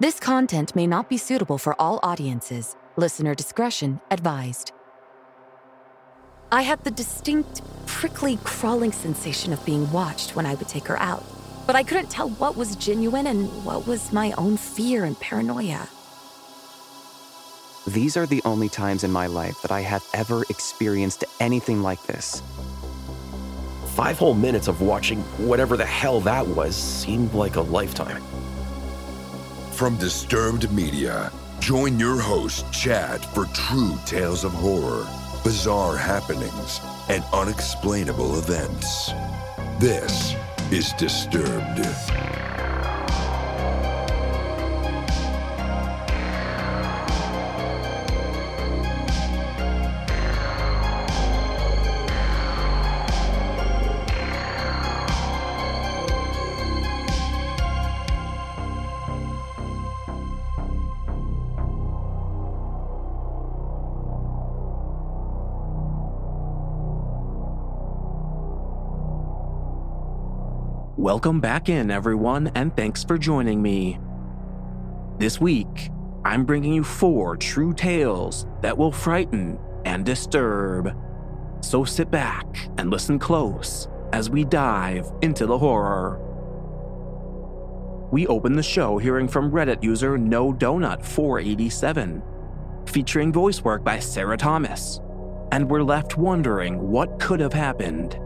This content may not be suitable for all audiences. Listener discretion advised. I had the distinct, prickly, crawling sensation of being watched when I would take her out, but I couldn't tell what was genuine and what was my own fear and paranoia. These are the only times in my life that I have ever experienced anything like this. Five whole minutes of watching whatever the hell that was seemed like a lifetime. From Disturbed Media, join your host, Chad, for true tales of horror, bizarre happenings, and unexplainable events. This is Disturbed. Welcome back in, everyone, and thanks for joining me. This week, I'm bringing you four true tales that will frighten and disturb. So sit back and listen close as we dive into the horror. We open the show hearing from Reddit user No Donut 487, featuring voice work by Sarah Thomas, and we're left wondering what could have happened.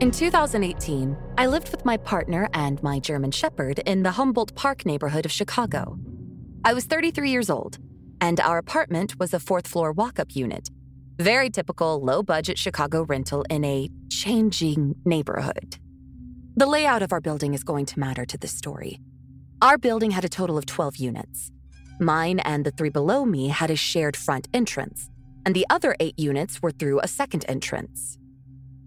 In 2018, I lived with my partner and my German Shepherd in the Humboldt Park neighborhood of Chicago. I was 33 years old, and our apartment was a fourth floor walk up unit. Very typical low budget Chicago rental in a changing neighborhood. The layout of our building is going to matter to this story. Our building had a total of 12 units. Mine and the three below me had a shared front entrance, and the other eight units were through a second entrance.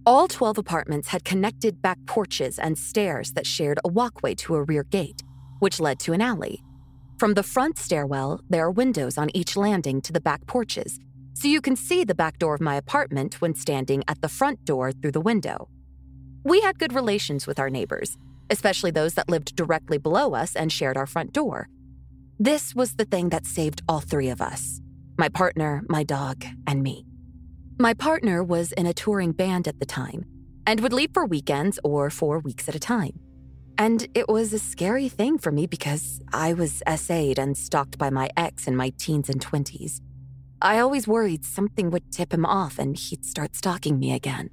All 12 apartments had connected back porches and stairs that shared a walkway to a rear gate, which led to an alley. From the front stairwell, there are windows on each landing to the back porches, so you can see the back door of my apartment when standing at the front door through the window. We had good relations with our neighbors, especially those that lived directly below us and shared our front door. This was the thing that saved all three of us my partner, my dog, and me. My partner was in a touring band at the time and would leave for weekends or for weeks at a time. And it was a scary thing for me because I was SA'd and stalked by my ex in my teens and 20s. I always worried something would tip him off and he'd start stalking me again.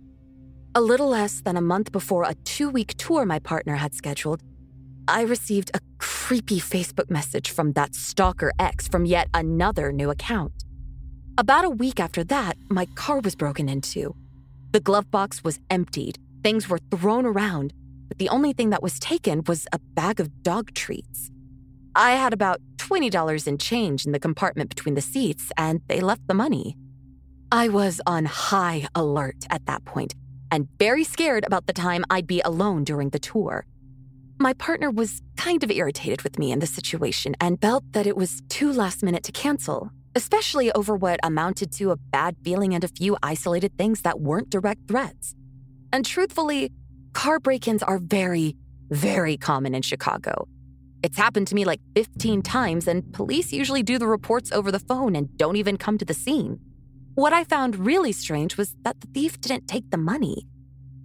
A little less than a month before a two week tour my partner had scheduled, I received a creepy Facebook message from that stalker ex from yet another new account. About a week after that, my car was broken into. The glove box was emptied, things were thrown around, but the only thing that was taken was a bag of dog treats. I had about $20 in change in the compartment between the seats, and they left the money. I was on high alert at that point and very scared about the time I'd be alone during the tour. My partner was kind of irritated with me in the situation and felt that it was too last minute to cancel, especially over what amounted to a bad feeling and a few isolated things that weren't direct threats. And truthfully, car break ins are very, very common in Chicago. It's happened to me like 15 times, and police usually do the reports over the phone and don't even come to the scene. What I found really strange was that the thief didn't take the money.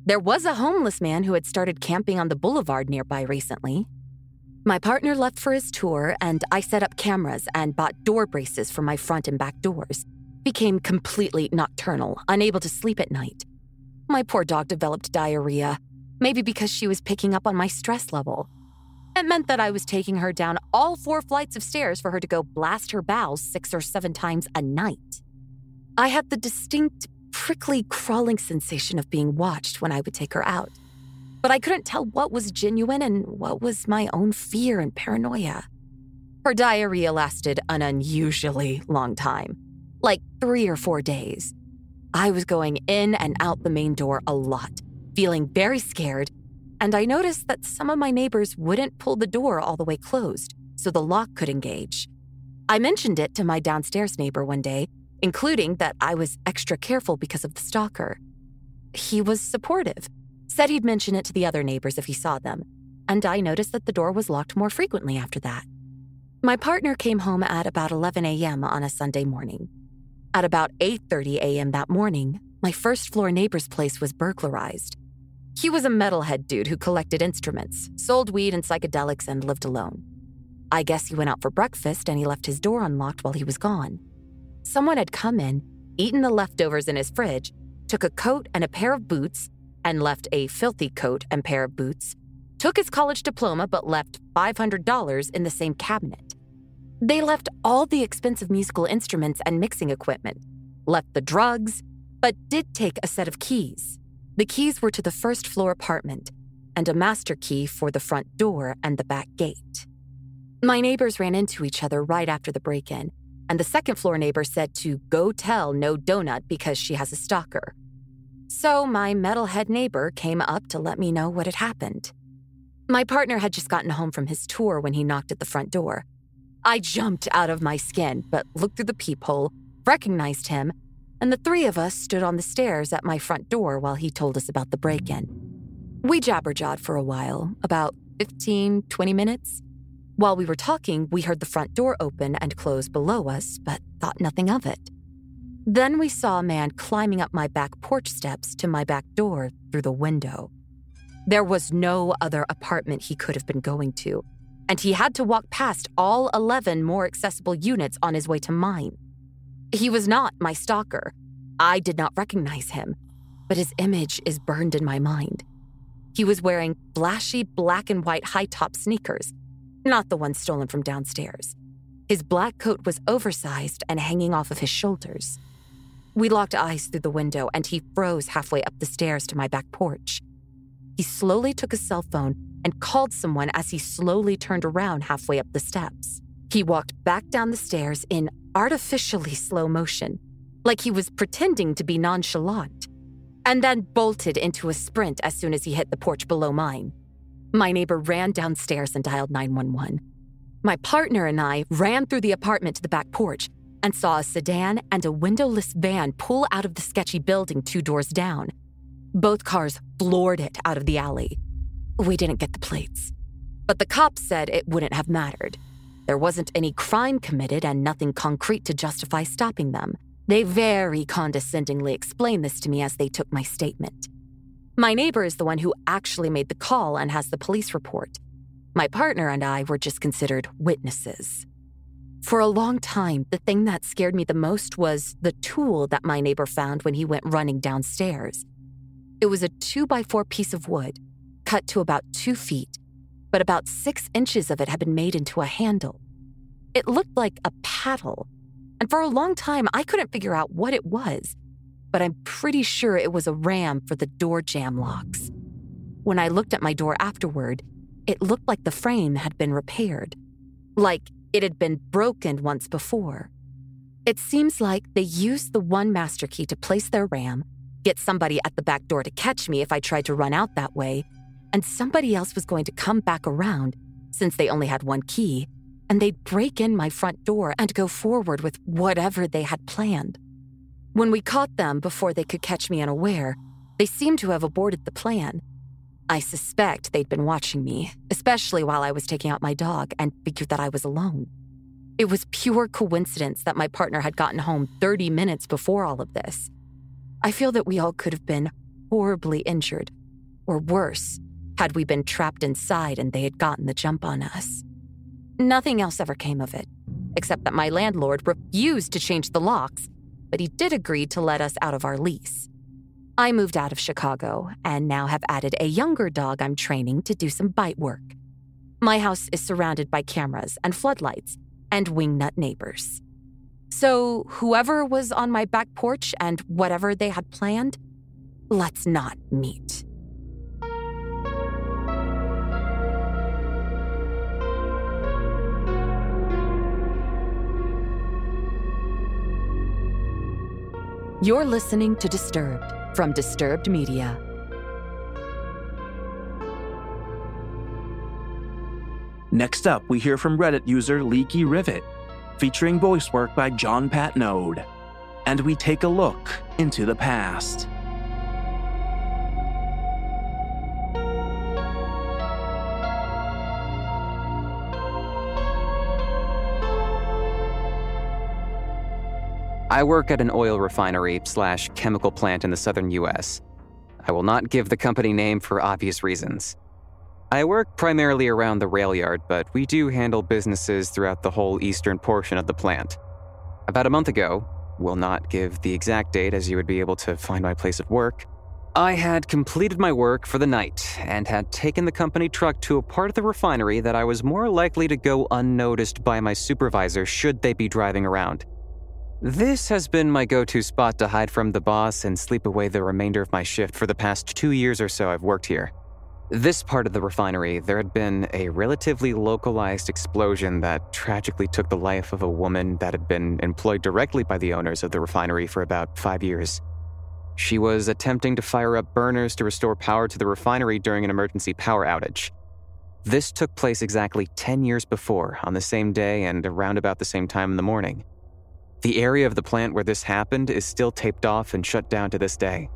There was a homeless man who had started camping on the boulevard nearby recently, my partner left for his tour, and I set up cameras and bought door braces for my front and back doors. Became completely nocturnal, unable to sleep at night. My poor dog developed diarrhea, maybe because she was picking up on my stress level. It meant that I was taking her down all four flights of stairs for her to go blast her bowels six or seven times a night. I had the distinct, prickly, crawling sensation of being watched when I would take her out but I couldn't tell what was genuine and what was my own fear and paranoia. Her diarrhea lasted an unusually long time, like three or four days. I was going in and out the main door a lot, feeling very scared, and I noticed that some of my neighbors wouldn't pull the door all the way closed so the lock could engage. I mentioned it to my downstairs neighbor one day, including that I was extra careful because of the stalker. he was supportive, said he'd mention it to the other neighbors if he saw them, and I noticed that the door was locked more frequently after that. My partner came home at about 11 a.m. on a Sunday morning. At about 8:30 a.m. that morning, my first floor neighbor's place was burglarized. He was a metalhead dude who collected instruments, sold weed and psychedelics, and lived alone. I guess he went out for breakfast and he left his door unlocked while he was gone. Someone had come in, eaten the leftovers in his fridge, took a coat and a pair of boots, and left a filthy coat and pair of boots, took his college diploma but left $500 in the same cabinet. They left all the expensive musical instruments and mixing equipment, left the drugs, but did take a set of keys. The keys were to the first floor apartment and a master key for the front door and the back gate. My neighbors ran into each other right after the break in, and the second floor neighbor said to go tell no donut because she has a stalker. So my metalhead neighbor came up to let me know what had happened. My partner had just gotten home from his tour when he knocked at the front door. I jumped out of my skin, but looked through the peephole, recognized him, and the three of us stood on the stairs at my front door while he told us about the break in. We jabberjawed for a while, about 15, 20 minutes. While we were talking, we heard the front door open and close below us, but thought nothing of it. Then we saw a man climbing up my back porch steps to my back door through the window. There was no other apartment he could have been going to, and he had to walk past all 11 more accessible units on his way to mine. He was not my stalker. I did not recognize him, but his image is burned in my mind. He was wearing flashy black and white high top sneakers, not the ones stolen from downstairs. His black coat was oversized and hanging off of his shoulders. We locked eyes through the window, and he froze halfway up the stairs to my back porch. He slowly took a cell phone and called someone as he slowly turned around halfway up the steps. He walked back down the stairs in artificially slow motion, like he was pretending to be nonchalant, and then bolted into a sprint as soon as he hit the porch below mine. My neighbor ran downstairs and dialed 911. My partner and I ran through the apartment to the back porch and saw a sedan and a windowless van pull out of the sketchy building two doors down. Both cars floored it out of the alley. We didn't get the plates. But the cops said it wouldn't have mattered. There wasn't any crime committed and nothing concrete to justify stopping them. They very condescendingly explained this to me as they took my statement. My neighbor is the one who actually made the call and has the police report. My partner and I were just considered witnesses. For a long time, the thing that scared me the most was the tool that my neighbor found when he went running downstairs. It was a two by four piece of wood, cut to about two feet, but about six inches of it had been made into a handle. It looked like a paddle, and for a long time I couldn't figure out what it was, but I'm pretty sure it was a ram for the door jam locks. When I looked at my door afterward, it looked like the frame had been repaired. Like it had been broken once before. It seems like they used the one master key to place their ram, get somebody at the back door to catch me if I tried to run out that way, and somebody else was going to come back around since they only had one key, and they'd break in my front door and go forward with whatever they had planned. When we caught them before they could catch me unaware, they seemed to have aborted the plan I suspect they'd been watching me, especially while I was taking out my dog, and figured that I was alone. It was pure coincidence that my partner had gotten home 30 minutes before all of this. I feel that we all could have been horribly injured, or worse, had we been trapped inside and they had gotten the jump on us. Nothing else ever came of it, except that my landlord refused to change the locks, but he did agree to let us out of our lease. I moved out of Chicago and now have added a younger dog I'm training to do some bite work. My house is surrounded by cameras and floodlights and wingnut neighbors. So, whoever was on my back porch and whatever they had planned, let's not meet. You're listening to Disturbed from Disturbed Media. Next up, we hear from Reddit user Leaky Rivet, featuring voice work by John Patneaude, and we take a look into the past. I work at an oil refinery slash chemical plant in the southern US. I will not give the company name for obvious reasons. I work primarily around the rail yard, but we do handle businesses throughout the whole eastern portion of the plant. About a month ago, will not give the exact date as you would be able to find my place of work, I had completed my work for the night and had taken the company truck to a part of the refinery that I was more likely to go unnoticed by my supervisor should they be driving around. This has been my go to spot to hide from the boss and sleep away the remainder of my shift for the past two years or so I've worked here. This part of the refinery, there had been a relatively localized explosion that tragically took the life of a woman that had been employed directly by the owners of the refinery for about five years. She was attempting to fire up burners to restore power to the refinery during an emergency power outage. This took place exactly 10 years before, on the same day and around about the same time in the morning. The area of the plant where this happened is still taped off and shut down to this day.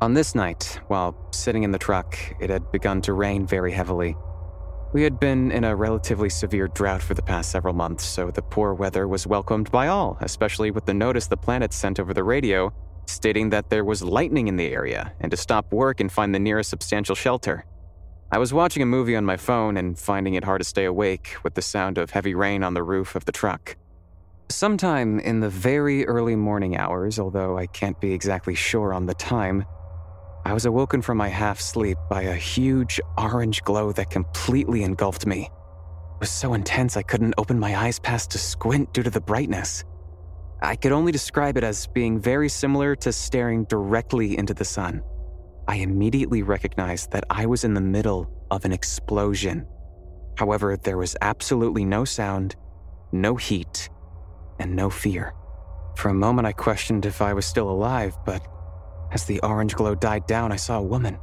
On this night, while sitting in the truck, it had begun to rain very heavily. We had been in a relatively severe drought for the past several months, so the poor weather was welcomed by all, especially with the notice the planet sent over the radio stating that there was lightning in the area and to stop work and find the nearest substantial shelter. I was watching a movie on my phone and finding it hard to stay awake with the sound of heavy rain on the roof of the truck. Sometime in the very early morning hours, although I can't be exactly sure on the time, I was awoken from my half sleep by a huge orange glow that completely engulfed me. It was so intense I couldn't open my eyes past to squint due to the brightness. I could only describe it as being very similar to staring directly into the sun. I immediately recognized that I was in the middle of an explosion. However, there was absolutely no sound, no heat, and no fear. For a moment, I questioned if I was still alive, but as the orange glow died down, I saw a woman,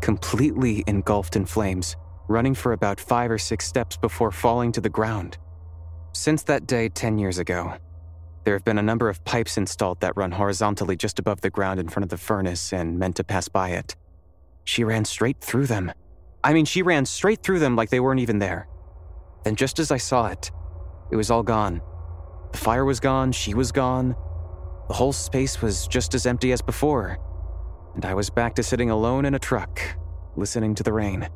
completely engulfed in flames, running for about five or six steps before falling to the ground. Since that day 10 years ago, there have been a number of pipes installed that run horizontally just above the ground in front of the furnace and meant to pass by it. She ran straight through them. I mean, she ran straight through them like they weren't even there. Then, just as I saw it, it was all gone. The fire was gone, she was gone. The whole space was just as empty as before. And I was back to sitting alone in a truck, listening to the rain.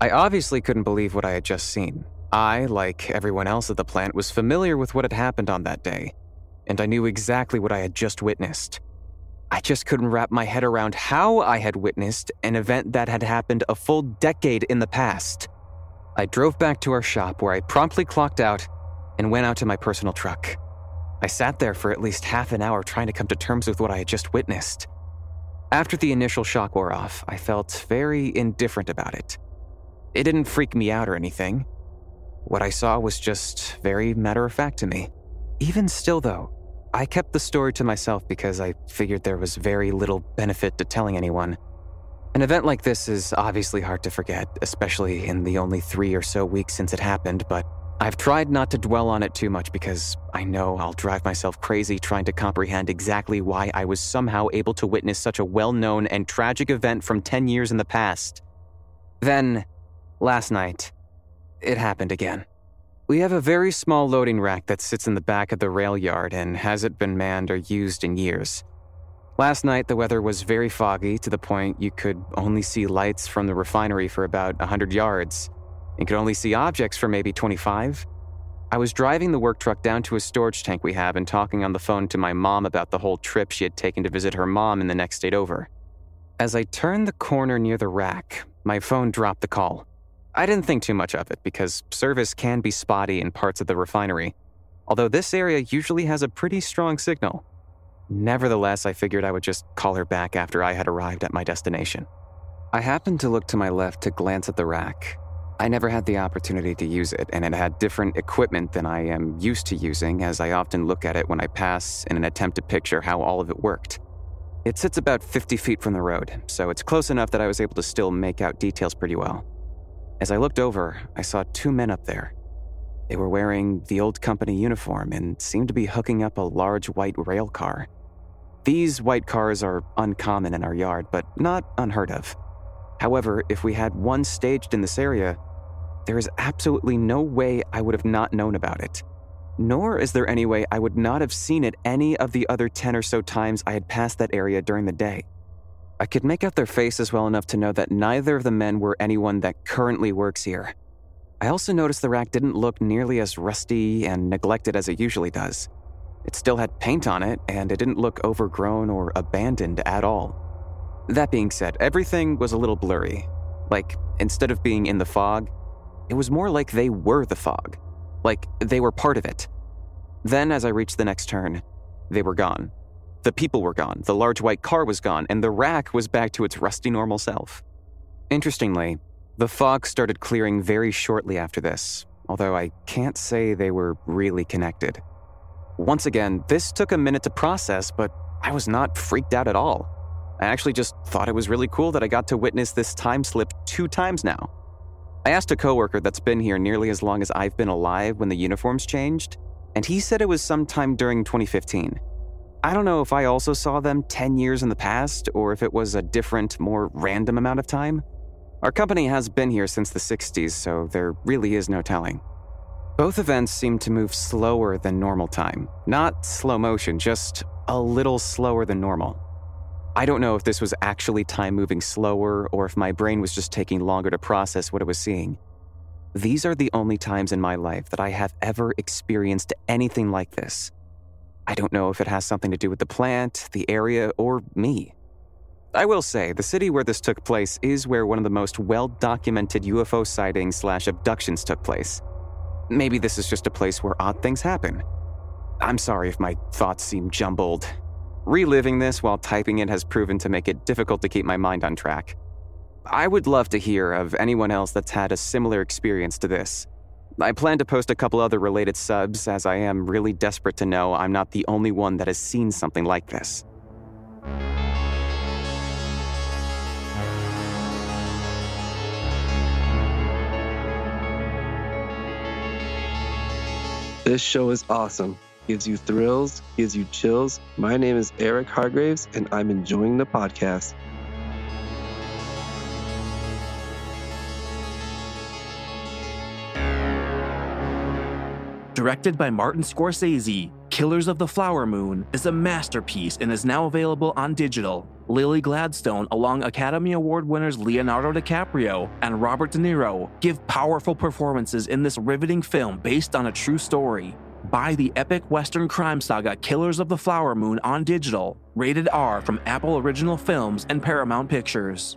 I obviously couldn't believe what I had just seen. I, like everyone else at the plant, was familiar with what had happened on that day and I knew exactly what I had just witnessed. I just couldn't wrap my head around how I had witnessed an event that had happened a full decade in the past. I drove back to our shop where I promptly clocked out and went out to my personal truck. I sat there for at least half an hour trying to come to terms with what I had just witnessed. After the initial shock wore off, I felt very indifferent about it. It didn't freak me out or anything. What I saw was just very matter of fact to me. Even still, though, I kept the story to myself because I figured there was very little benefit to telling anyone. An event like this is obviously hard to forget, especially in the only three or so weeks since it happened, but I've tried not to dwell on it too much because I know I'll drive myself crazy trying to comprehend exactly why I was somehow able to witness such a well known and tragic event from 10 years in the past. Then, last night, it happened again. We have a very small loading rack that sits in the back of the rail yard and hasn't been manned or used in years. Last night, the weather was very foggy to the point you could only see lights from the refinery for about 100 yards and could only see objects for maybe 25. I was driving the work truck down to a storage tank we have and talking on the phone to my mom about the whole trip she had taken to visit her mom in the next state over. As I turned the corner near the rack, my phone dropped the call. I didn't think too much of it because service can be spotty in parts of the refinery, although this area usually has a pretty strong signal. Nevertheless, I figured I would just call her back after I had arrived at my destination. I happened to look to my left to glance at the rack. I never had the opportunity to use it, and it had different equipment than I am used to using, as I often look at it when I pass in an attempt to picture how all of it worked. It sits about 50 feet from the road, so it's close enough that I was able to still make out details pretty well. As I looked over, I saw two men up there. They were wearing the old company uniform and seemed to be hooking up a large white rail car. These white cars are uncommon in our yard, but not unheard of. However, if we had one staged in this area, there is absolutely no way I would have not known about it. Nor is there any way I would not have seen it any of the other 10 or so times I had passed that area during the day. I could make out their faces well enough to know that neither of the men were anyone that currently works here. I also noticed the rack didn't look nearly as rusty and neglected as it usually does. It still had paint on it, and it didn't look overgrown or abandoned at all. That being said, everything was a little blurry. Like, instead of being in the fog, it was more like they were the fog. Like, they were part of it. Then, as I reached the next turn, they were gone. The people were gone, the large white car was gone, and the rack was back to its rusty normal self. Interestingly, the fog started clearing very shortly after this, although I can't say they were really connected. Once again, this took a minute to process, but I was not freaked out at all. I actually just thought it was really cool that I got to witness this time slip two times now. I asked a coworker that's been here nearly as long as I've been alive when the uniforms changed, and he said it was sometime during 2015. I don't know if I also saw them 10 years in the past or if it was a different, more random amount of time. Our company has been here since the 60s, so there really is no telling. Both events seem to move slower than normal time. Not slow motion, just a little slower than normal. I don't know if this was actually time moving slower or if my brain was just taking longer to process what it was seeing. These are the only times in my life that I have ever experienced anything like this. I don't know if it has something to do with the plant, the area, or me. I will say, the city where this took place is where one of the most well documented UFO sightings slash abductions took place. Maybe this is just a place where odd things happen. I'm sorry if my thoughts seem jumbled. Reliving this while typing it has proven to make it difficult to keep my mind on track. I would love to hear of anyone else that's had a similar experience to this. I plan to post a couple other related subs as I am really desperate to know I'm not the only one that has seen something like this. This show is awesome. Gives you thrills, gives you chills. My name is Eric Hargraves, and I'm enjoying the podcast. Directed by Martin Scorsese, Killers of the Flower Moon is a masterpiece and is now available on digital. Lily Gladstone, along Academy Award winners Leonardo DiCaprio and Robert De Niro, give powerful performances in this riveting film based on a true story. Buy the epic Western crime saga Killers of the Flower Moon on digital, rated R from Apple Original Films and Paramount Pictures.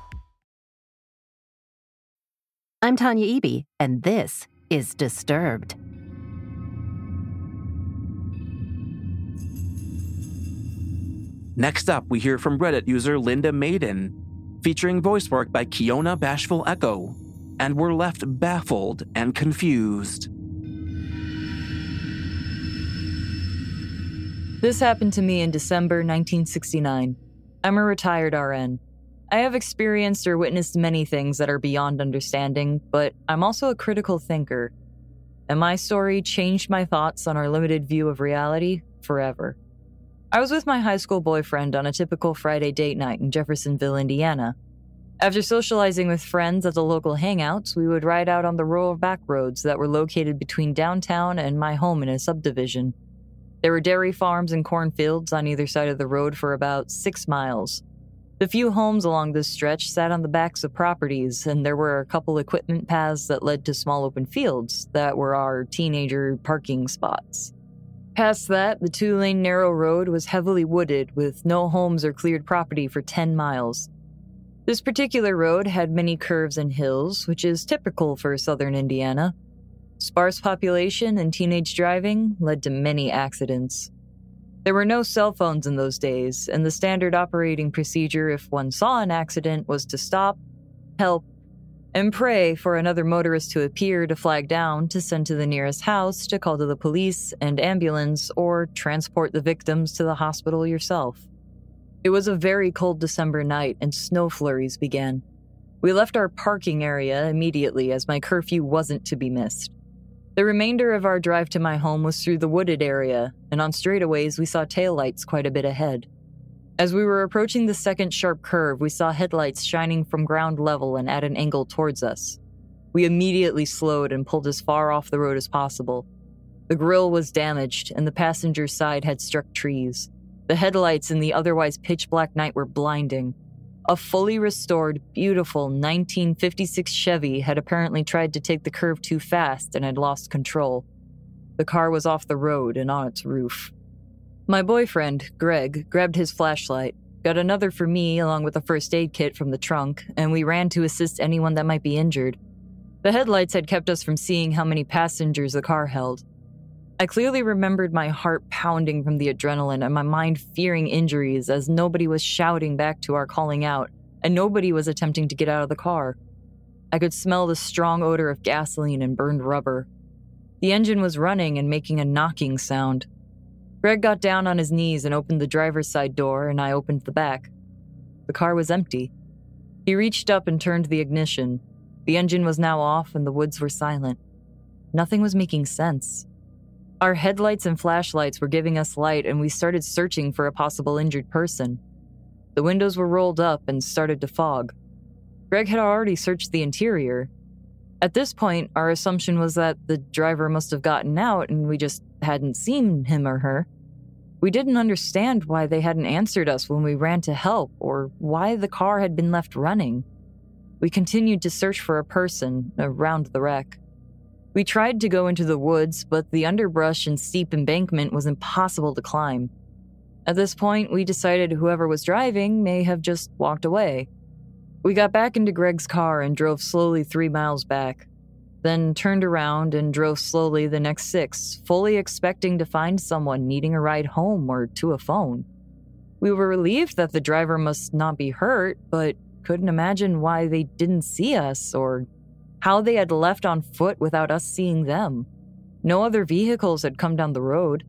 I'm Tanya Eby, and this is Disturbed. Next up, we hear from Reddit user Linda Maiden, featuring voice work by Keona Bashful Echo, and we're left baffled and confused. This happened to me in December 1969. I'm a retired RN. I have experienced or witnessed many things that are beyond understanding, but I'm also a critical thinker. And my story changed my thoughts on our limited view of reality forever. I was with my high school boyfriend on a typical Friday date night in Jeffersonville, Indiana. After socializing with friends at the local hangouts, we would ride out on the rural back roads that were located between downtown and my home in a subdivision. There were dairy farms and cornfields on either side of the road for about six miles. The few homes along this stretch sat on the backs of properties, and there were a couple equipment paths that led to small open fields that were our teenager parking spots. Past that, the two lane narrow road was heavily wooded with no homes or cleared property for 10 miles. This particular road had many curves and hills, which is typical for southern Indiana. Sparse population and teenage driving led to many accidents. There were no cell phones in those days, and the standard operating procedure if one saw an accident was to stop, help, and pray for another motorist to appear to flag down to send to the nearest house to call to the police and ambulance or transport the victims to the hospital yourself. It was a very cold December night and snow flurries began. We left our parking area immediately as my curfew wasn't to be missed. The remainder of our drive to my home was through the wooded area, and on straightaways we saw taillights quite a bit ahead. As we were approaching the second sharp curve, we saw headlights shining from ground level and at an angle towards us. We immediately slowed and pulled as far off the road as possible. The grille was damaged, and the passenger side had struck trees. The headlights in the otherwise pitch black night were blinding, a fully restored, beautiful 1956 Chevy had apparently tried to take the curve too fast and had lost control. The car was off the road and on its roof. My boyfriend, Greg, grabbed his flashlight, got another for me along with a first aid kit from the trunk, and we ran to assist anyone that might be injured. The headlights had kept us from seeing how many passengers the car held. I clearly remembered my heart pounding from the adrenaline and my mind fearing injuries as nobody was shouting back to our calling out, and nobody was attempting to get out of the car. I could smell the strong odor of gasoline and burned rubber. The engine was running and making a knocking sound. Greg got down on his knees and opened the driver's side door, and I opened the back. The car was empty. He reached up and turned the ignition. The engine was now off, and the woods were silent. Nothing was making sense. Our headlights and flashlights were giving us light, and we started searching for a possible injured person. The windows were rolled up and started to fog. Greg had already searched the interior. At this point, our assumption was that the driver must have gotten out and we just hadn't seen him or her. We didn't understand why they hadn't answered us when we ran to help or why the car had been left running. We continued to search for a person around the wreck. We tried to go into the woods, but the underbrush and steep embankment was impossible to climb. At this point, we decided whoever was driving may have just walked away. We got back into Greg's car and drove slowly three miles back, then turned around and drove slowly the next six, fully expecting to find someone needing a ride home or to a phone. We were relieved that the driver must not be hurt, but couldn't imagine why they didn't see us or how they had left on foot without us seeing them. No other vehicles had come down the road.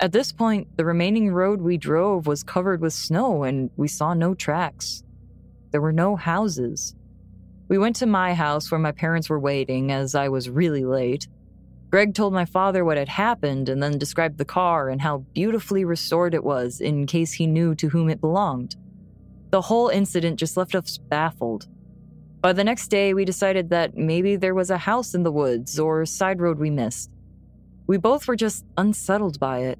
At this point, the remaining road we drove was covered with snow and we saw no tracks. There were no houses. We went to my house where my parents were waiting as I was really late. Greg told my father what had happened and then described the car and how beautifully restored it was in case he knew to whom it belonged. The whole incident just left us baffled. By the next day, we decided that maybe there was a house in the woods or side road we missed. We both were just unsettled by it.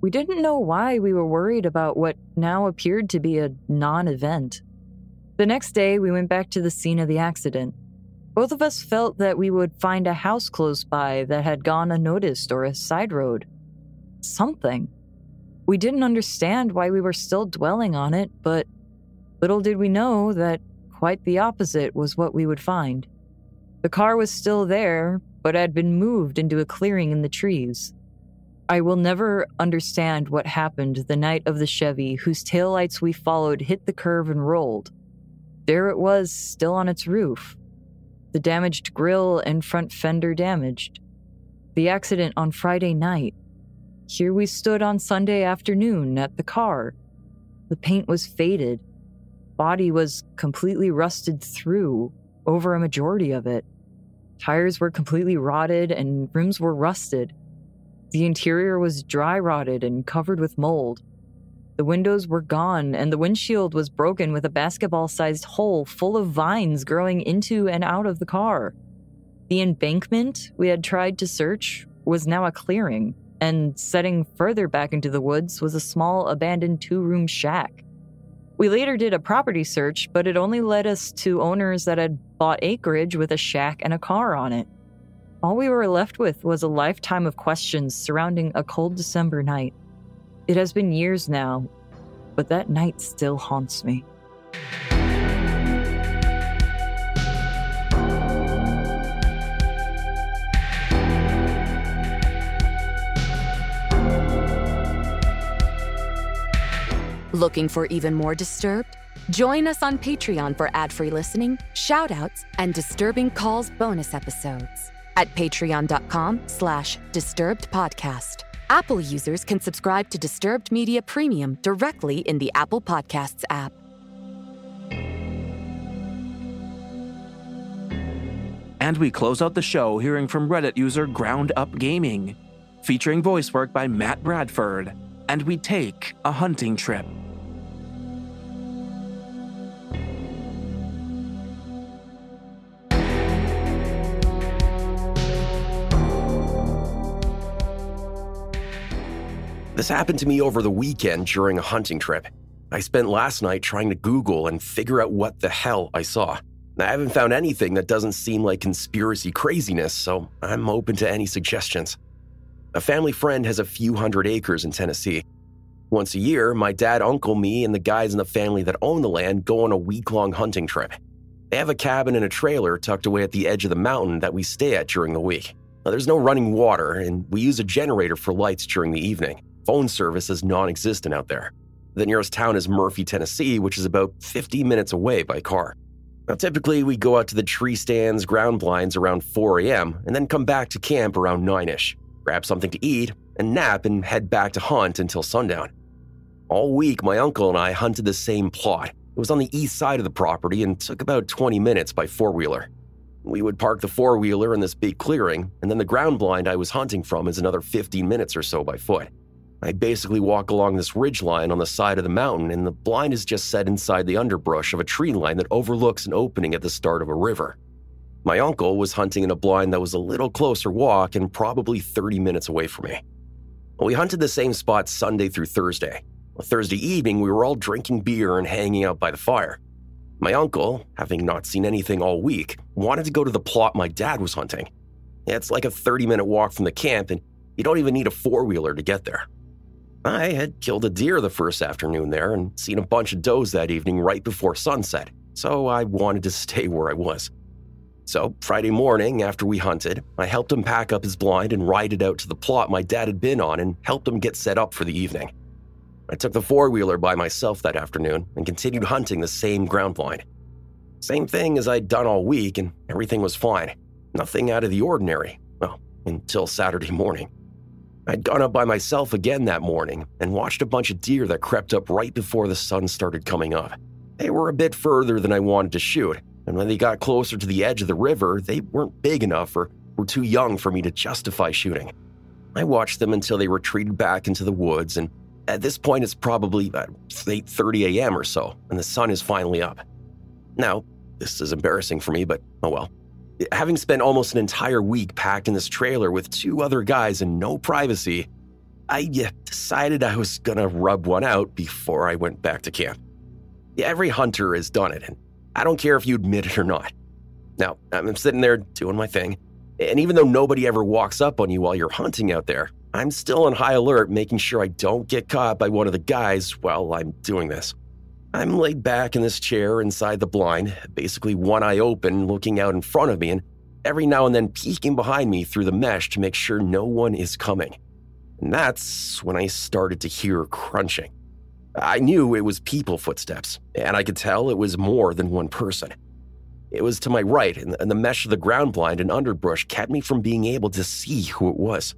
We didn't know why we were worried about what now appeared to be a non event. The next day, we went back to the scene of the accident. Both of us felt that we would find a house close by that had gone unnoticed or a side road. Something. We didn't understand why we were still dwelling on it, but little did we know that Quite the opposite was what we would find. The car was still there, but had been moved into a clearing in the trees. I will never understand what happened the night of the Chevy whose taillights we followed hit the curve and rolled. There it was, still on its roof. The damaged grille and front fender damaged. The accident on Friday night. Here we stood on Sunday afternoon at the car. The paint was faded, body was completely rusted through over a majority of it. Tires were completely rotted and rims were rusted. The interior was dry rotted and covered with mold. The windows were gone, and the windshield was broken with a basketball sized hole full of vines growing into and out of the car. The embankment we had tried to search was now a clearing, and setting further back into the woods was a small abandoned two room shack. We later did a property search, but it only led us to owners that had bought acreage with a shack and a car on it. All we were left with was a lifetime of questions surrounding a cold December night. It has been years now, but that night still haunts me. Looking for even more Disturbed? Join us on Patreon for ad-free listening, shoutouts, and Disturbing Calls bonus episodes at patreon.com slash disturbed podcast. Apple users can subscribe to Disturbed Media Premium directly in the Apple Podcasts app. And we close out the show hearing from Reddit user Ground Up Gaming, featuring voice work by Matt Bradford. And we take a hunting trip. This happened to me over the weekend during a hunting trip. I spent last night trying to Google and figure out what the hell I saw. I haven't found anything that doesn't seem like conspiracy craziness, so I'm open to any suggestions. A family friend has a few hundred acres in Tennessee. Once a year, my dad, uncle, me, and the guys in the family that own the land go on a week long hunting trip. They have a cabin and a trailer tucked away at the edge of the mountain that we stay at during the week. Now, there's no running water, and we use a generator for lights during the evening. Phone service is non existent out there. The nearest town is Murphy, Tennessee, which is about 50 minutes away by car. Now, typically, we go out to the tree stands, ground blinds around 4 a.m., and then come back to camp around 9 ish, grab something to eat, and nap and head back to hunt until sundown. All week, my uncle and I hunted the same plot. It was on the east side of the property and took about 20 minutes by four wheeler. We would park the four wheeler in this big clearing, and then the ground blind I was hunting from is another 15 minutes or so by foot. I basically walk along this ridge line on the side of the mountain, and the blind is just set inside the underbrush of a tree line that overlooks an opening at the start of a river. My uncle was hunting in a blind that was a little closer walk and probably 30 minutes away from me. We hunted the same spot Sunday through Thursday. Well, Thursday evening, we were all drinking beer and hanging out by the fire. My uncle, having not seen anything all week, wanted to go to the plot my dad was hunting. It's like a 30 minute walk from the camp, and you don't even need a four wheeler to get there. I had killed a deer the first afternoon there and seen a bunch of does that evening right before sunset, so I wanted to stay where I was. So, Friday morning, after we hunted, I helped him pack up his blind and ride it out to the plot my dad had been on and helped him get set up for the evening. I took the four wheeler by myself that afternoon and continued hunting the same ground blind. Same thing as I'd done all week, and everything was fine. Nothing out of the ordinary. Well, until Saturday morning. I'd gone up by myself again that morning and watched a bunch of deer that crept up right before the sun started coming up. They were a bit further than I wanted to shoot, and when they got closer to the edge of the river, they weren't big enough or were too young for me to justify shooting. I watched them until they retreated back into the woods, and at this point it's probably about 8:30 a.m. or so, and the sun is finally up. Now, this is embarrassing for me, but oh well. Having spent almost an entire week packed in this trailer with two other guys and no privacy, I uh, decided I was gonna rub one out before I went back to camp. Every hunter has done it, and I don't care if you admit it or not. Now, I'm sitting there doing my thing, and even though nobody ever walks up on you while you're hunting out there, I'm still on high alert making sure I don't get caught by one of the guys while I'm doing this. I'm laid back in this chair inside the blind, basically one eye open, looking out in front of me, and every now and then peeking behind me through the mesh to make sure no one is coming. And that's when I started to hear crunching. I knew it was people footsteps, and I could tell it was more than one person. It was to my right, and the mesh of the ground blind and underbrush kept me from being able to see who it was.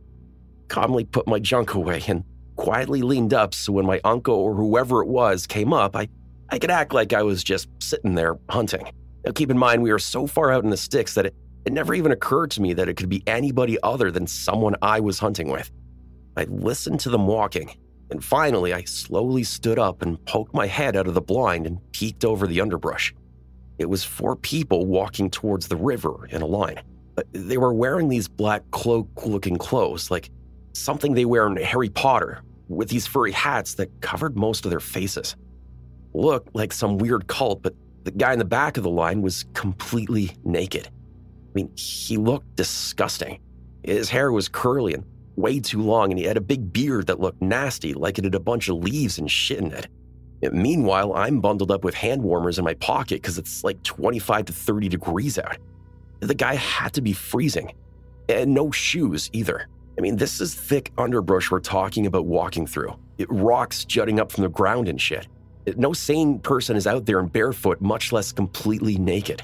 Calmly put my junk away and quietly leaned up so when my uncle or whoever it was came up, I I could act like I was just sitting there hunting. Now, keep in mind, we were so far out in the sticks that it, it never even occurred to me that it could be anybody other than someone I was hunting with. I listened to them walking, and finally, I slowly stood up and poked my head out of the blind and peeked over the underbrush. It was four people walking towards the river in a line. They were wearing these black cloak looking clothes, like something they wear in Harry Potter, with these furry hats that covered most of their faces. Looked like some weird cult, but the guy in the back of the line was completely naked. I mean, he looked disgusting. His hair was curly and way too long, and he had a big beard that looked nasty, like it had a bunch of leaves and shit in it. Meanwhile, I'm bundled up with hand warmers in my pocket because it's like 25 to 30 degrees out. The guy had to be freezing. And no shoes either. I mean, this is thick underbrush we're talking about walking through. It rocks jutting up from the ground and shit. No sane person is out there in barefoot, much less completely naked.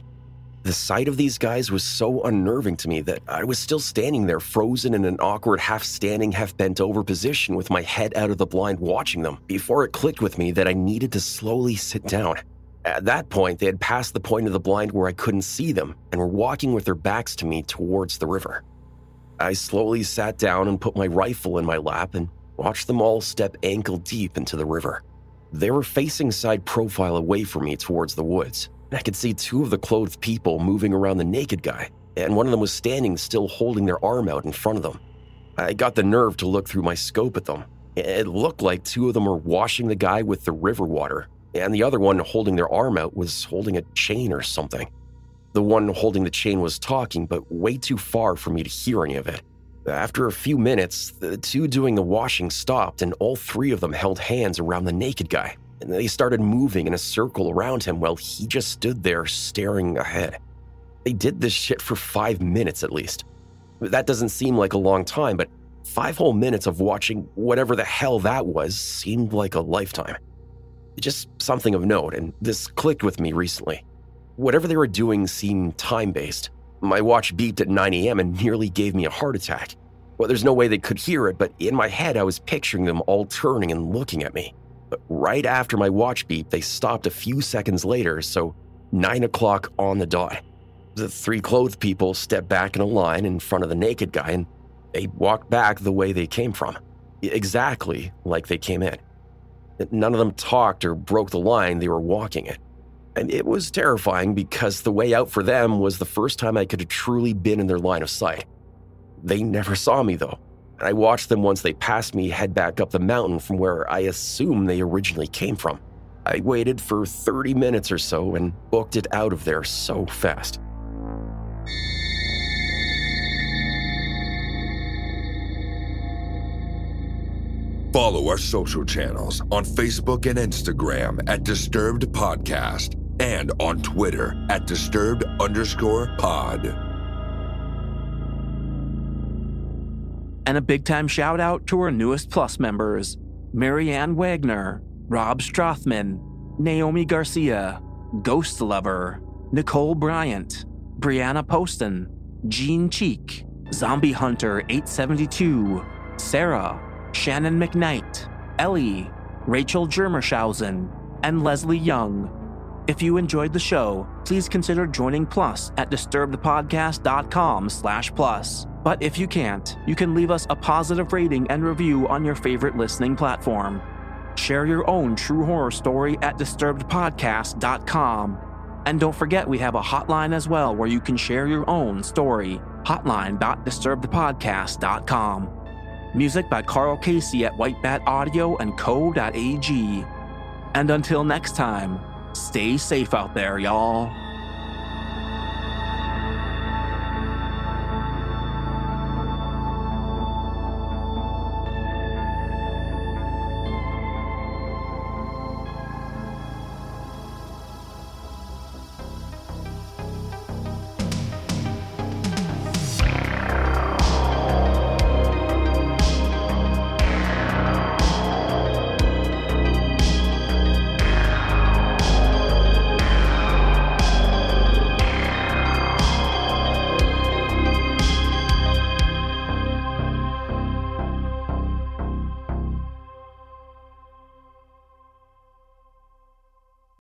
The sight of these guys was so unnerving to me that I was still standing there, frozen in an awkward half standing, half bent over position with my head out of the blind watching them, before it clicked with me that I needed to slowly sit down. At that point, they had passed the point of the blind where I couldn't see them and were walking with their backs to me towards the river. I slowly sat down and put my rifle in my lap and watched them all step ankle deep into the river. They were facing side profile away from me towards the woods. I could see two of the clothed people moving around the naked guy, and one of them was standing still holding their arm out in front of them. I got the nerve to look through my scope at them. It looked like two of them were washing the guy with the river water, and the other one holding their arm out was holding a chain or something. The one holding the chain was talking, but way too far for me to hear any of it. After a few minutes, the two doing the washing stopped, and all three of them held hands around the naked guy. And they started moving in a circle around him while he just stood there staring ahead. They did this shit for five minutes at least. That doesn't seem like a long time, but five whole minutes of watching whatever the hell that was seemed like a lifetime. Just something of note, and this clicked with me recently. Whatever they were doing seemed time based. My watch beeped at 9 a.m. and nearly gave me a heart attack. Well, there's no way they could hear it, but in my head, I was picturing them all turning and looking at me. But right after my watch beeped, they stopped a few seconds later, so 9 o'clock on the dot. The three clothed people stepped back in a line in front of the naked guy and they walked back the way they came from. Exactly like they came in. None of them talked or broke the line they were walking it. And it was terrifying because the way out for them was the first time I could have truly been in their line of sight. They never saw me though. and I watched them once they passed me head back up the mountain from where I assume they originally came from. I waited for 30 minutes or so and booked it out of there so fast. Follow our social channels on Facebook and Instagram at Disturbed Podcast and on Twitter at Disturbed underscore pod. And a big time shout out to our newest Plus members Marianne Wagner, Rob Strothman, Naomi Garcia, Ghost Lover, Nicole Bryant, Brianna Poston, Jean Cheek, Zombie Hunter 872, Sarah, Shannon McKnight, Ellie, Rachel Germershausen, and Leslie Young. If you enjoyed the show, please consider joining Plus at disturbedpodcast.com slash plus. But if you can't, you can leave us a positive rating and review on your favorite listening platform. Share your own true horror story at disturbedpodcast.com. And don't forget, we have a hotline as well where you can share your own story. Hotline.disturbedpodcast.com. Music by Carl Casey at White Bat Audio and Co.ag. And until next time, stay safe out there, y'all.